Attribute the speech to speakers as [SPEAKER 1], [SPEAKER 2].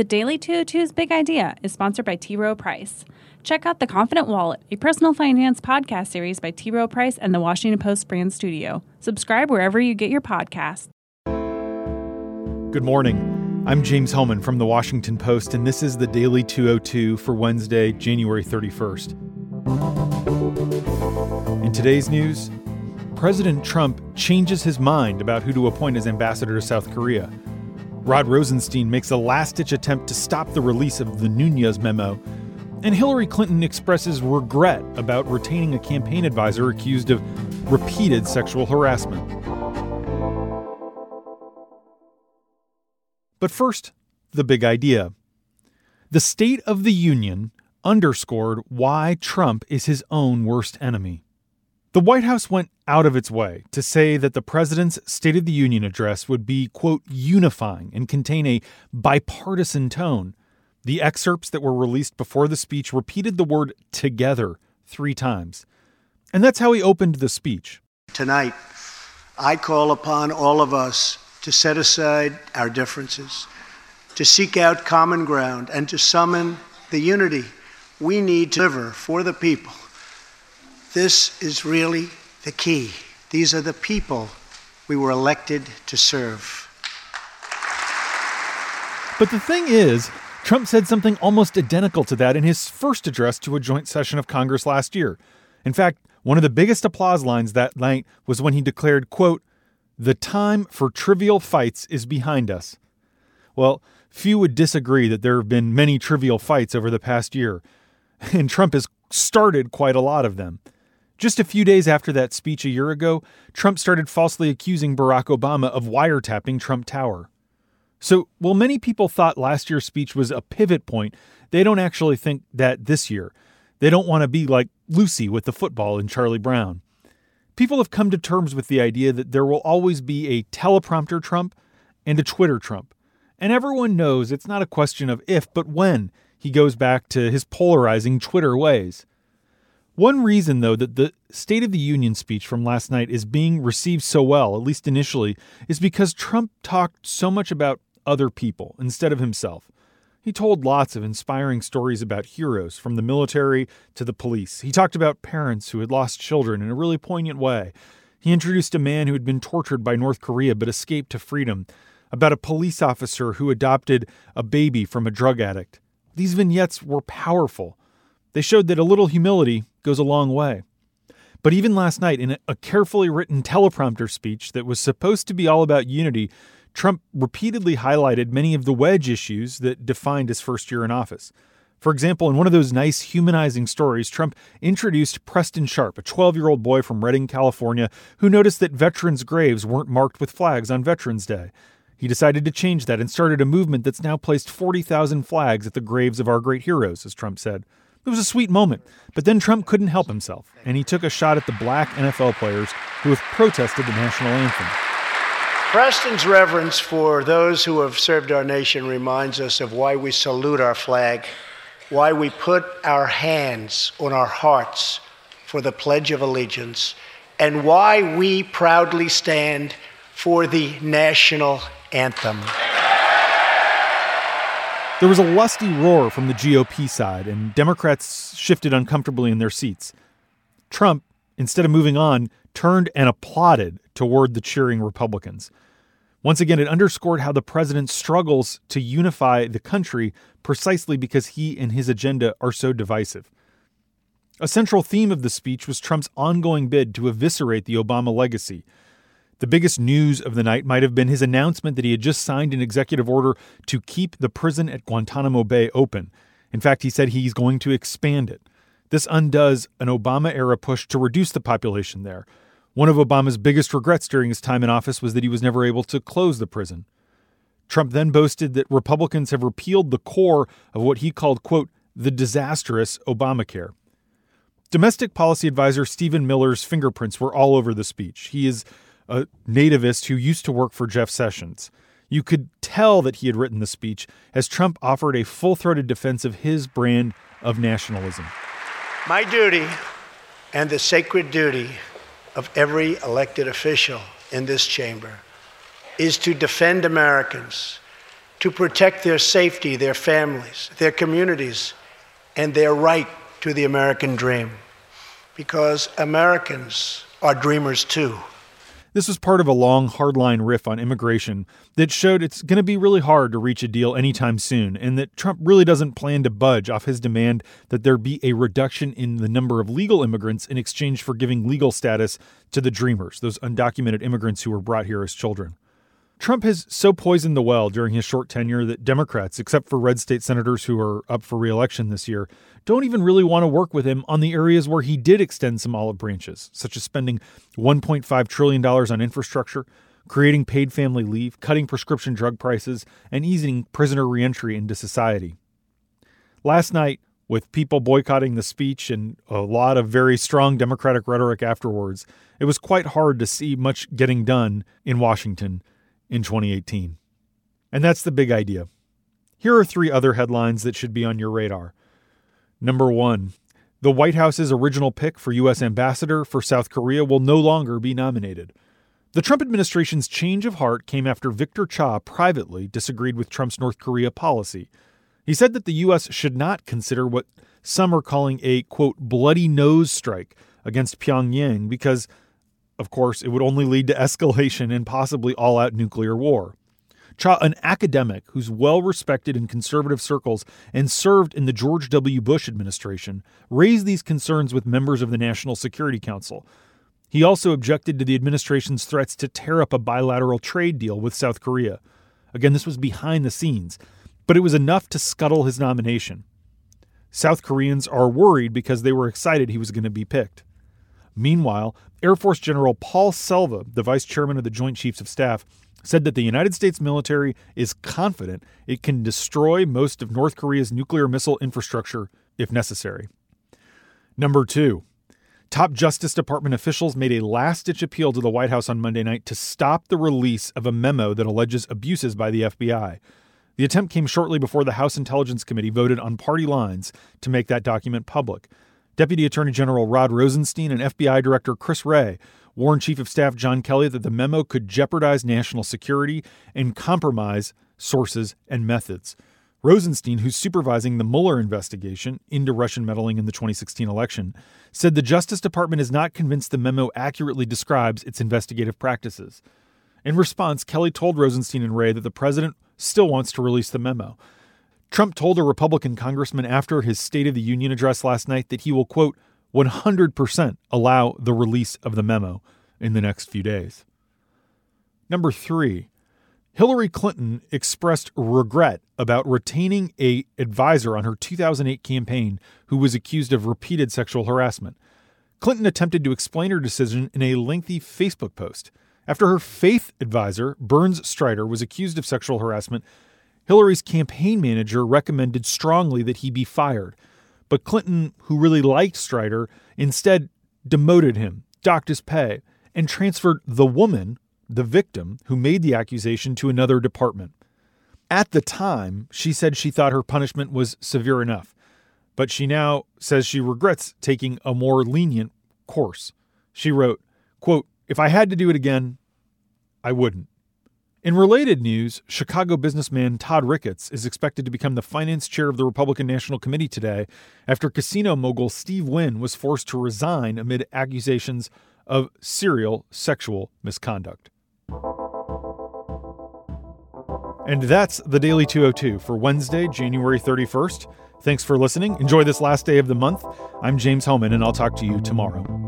[SPEAKER 1] The Daily 202's Big Idea is sponsored by T. Rowe Price. Check out The Confident Wallet, a personal finance podcast series by T. Rowe Price and the Washington Post brand studio. Subscribe wherever you get your podcasts.
[SPEAKER 2] Good morning. I'm James Hohmann from the Washington Post, and this is the Daily 202 for Wednesday, January 31st. In today's news, President Trump changes his mind about who to appoint as ambassador to South Korea. Rod Rosenstein makes a last ditch attempt to stop the release of the Nunes memo. And Hillary Clinton expresses regret about retaining a campaign advisor accused of repeated sexual harassment. But first, the big idea. The State of the Union underscored why Trump is his own worst enemy. The White House went out of its way to say that the president's State of the Union address would be, quote, unifying and contain a bipartisan tone. The excerpts that were released before the speech repeated the word together three times. And that's how he opened the speech.
[SPEAKER 3] Tonight, I call upon all of us to set aside our differences, to seek out common ground, and to summon the unity we need to deliver for the people this is really the key. These are the people we were elected to serve.
[SPEAKER 2] But the thing is, Trump said something almost identical to that in his first address to a joint session of Congress last year. In fact, one of the biggest applause lines that night was when he declared, quote, "The time for trivial fights is behind us." Well, few would disagree that there have been many trivial fights over the past year, and Trump has started quite a lot of them. Just a few days after that speech a year ago, Trump started falsely accusing Barack Obama of wiretapping Trump Tower. So, while many people thought last year's speech was a pivot point, they don't actually think that this year. They don't want to be like Lucy with the football in Charlie Brown. People have come to terms with the idea that there will always be a teleprompter Trump and a Twitter Trump. And everyone knows it's not a question of if, but when he goes back to his polarizing Twitter ways. One reason, though, that the State of the Union speech from last night is being received so well, at least initially, is because Trump talked so much about other people instead of himself. He told lots of inspiring stories about heroes from the military to the police. He talked about parents who had lost children in a really poignant way. He introduced a man who had been tortured by North Korea but escaped to freedom, about a police officer who adopted a baby from a drug addict. These vignettes were powerful. They showed that a little humility goes a long way. But even last night, in a carefully written teleprompter speech that was supposed to be all about unity, Trump repeatedly highlighted many of the wedge issues that defined his first year in office. For example, in one of those nice humanizing stories, Trump introduced Preston Sharp, a 12 year old boy from Redding, California, who noticed that veterans' graves weren't marked with flags on Veterans Day. He decided to change that and started a movement that's now placed 40,000 flags at the graves of our great heroes, as Trump said. It was a sweet moment, but then Trump couldn't help himself, and he took a shot at the black NFL players who have protested the national anthem.
[SPEAKER 3] Preston's reverence for those who have served our nation reminds us of why we salute our flag, why we put our hands on our hearts for the Pledge of Allegiance, and why we proudly stand for the national anthem.
[SPEAKER 2] There was a lusty roar from the GOP side, and Democrats shifted uncomfortably in their seats. Trump, instead of moving on, turned and applauded toward the cheering Republicans. Once again, it underscored how the president struggles to unify the country precisely because he and his agenda are so divisive. A central theme of the speech was Trump's ongoing bid to eviscerate the Obama legacy, the biggest news of the night might have been his announcement that he had just signed an executive order to keep the prison at Guantanamo Bay open. In fact, he said he's going to expand it. This undoes an Obama era push to reduce the population there. One of Obama's biggest regrets during his time in office was that he was never able to close the prison. Trump then boasted that Republicans have repealed the core of what he called, quote, the disastrous Obamacare. Domestic policy advisor Stephen Miller's fingerprints were all over the speech. He is a nativist who used to work for Jeff Sessions. You could tell that he had written the speech as Trump offered a full throated defense of his brand of nationalism.
[SPEAKER 3] My duty and the sacred duty of every elected official in this chamber is to defend Americans to protect their safety, their families, their communities, and their right to the American dream. Because Americans are dreamers too.
[SPEAKER 2] This was part of a long, hardline riff on immigration that showed it's going to be really hard to reach a deal anytime soon, and that Trump really doesn't plan to budge off his demand that there be a reduction in the number of legal immigrants in exchange for giving legal status to the Dreamers, those undocumented immigrants who were brought here as children. Trump has so poisoned the well during his short tenure that Democrats, except for red state senators who are up for reelection this year, don't even really want to work with him on the areas where he did extend some olive branches, such as spending $1.5 trillion on infrastructure, creating paid family leave, cutting prescription drug prices, and easing prisoner reentry into society. Last night, with people boycotting the speech and a lot of very strong Democratic rhetoric afterwards, it was quite hard to see much getting done in Washington in 2018. And that's the big idea. Here are three other headlines that should be on your radar. Number one, the White House's original pick for U.S. ambassador for South Korea will no longer be nominated. The Trump administration's change of heart came after Victor Cha privately disagreed with Trump's North Korea policy. He said that the U.S. should not consider what some are calling a, quote, bloody nose strike against Pyongyang because of course, it would only lead to escalation and possibly all out nuclear war. Cha, an academic who's well respected in conservative circles and served in the George W. Bush administration, raised these concerns with members of the National Security Council. He also objected to the administration's threats to tear up a bilateral trade deal with South Korea. Again, this was behind the scenes, but it was enough to scuttle his nomination. South Koreans are worried because they were excited he was going to be picked. Meanwhile, Air Force General Paul Selva, the vice chairman of the Joint Chiefs of Staff, said that the United States military is confident it can destroy most of North Korea's nuclear missile infrastructure if necessary. Number two, top Justice Department officials made a last ditch appeal to the White House on Monday night to stop the release of a memo that alleges abuses by the FBI. The attempt came shortly before the House Intelligence Committee voted on party lines to make that document public. Deputy Attorney General Rod Rosenstein and FBI Director Chris Wray warned Chief of Staff John Kelly that the memo could jeopardize national security and compromise sources and methods. Rosenstein, who's supervising the Mueller investigation into Russian meddling in the 2016 election, said the Justice Department is not convinced the memo accurately describes its investigative practices. In response, Kelly told Rosenstein and Wray that the president still wants to release the memo. Trump told a Republican congressman after his State of the Union address last night that he will, quote, 100% allow the release of the memo in the next few days. Number three, Hillary Clinton expressed regret about retaining a advisor on her 2008 campaign who was accused of repeated sexual harassment. Clinton attempted to explain her decision in a lengthy Facebook post. After her faith advisor, Burns Strider, was accused of sexual harassment, Hillary's campaign manager recommended strongly that he be fired, but Clinton, who really liked Strider, instead demoted him, docked his pay, and transferred the woman, the victim, who made the accusation to another department. At the time, she said she thought her punishment was severe enough, but she now says she regrets taking a more lenient course. She wrote, quote, If I had to do it again, I wouldn't. In related news, Chicago businessman Todd Ricketts is expected to become the finance chair of the Republican National Committee today after casino mogul Steve Wynn was forced to resign amid accusations of serial sexual misconduct. And that's the Daily 202 for Wednesday, January 31st. Thanks for listening. Enjoy this last day of the month. I'm James Hohmann, and I'll talk to you tomorrow.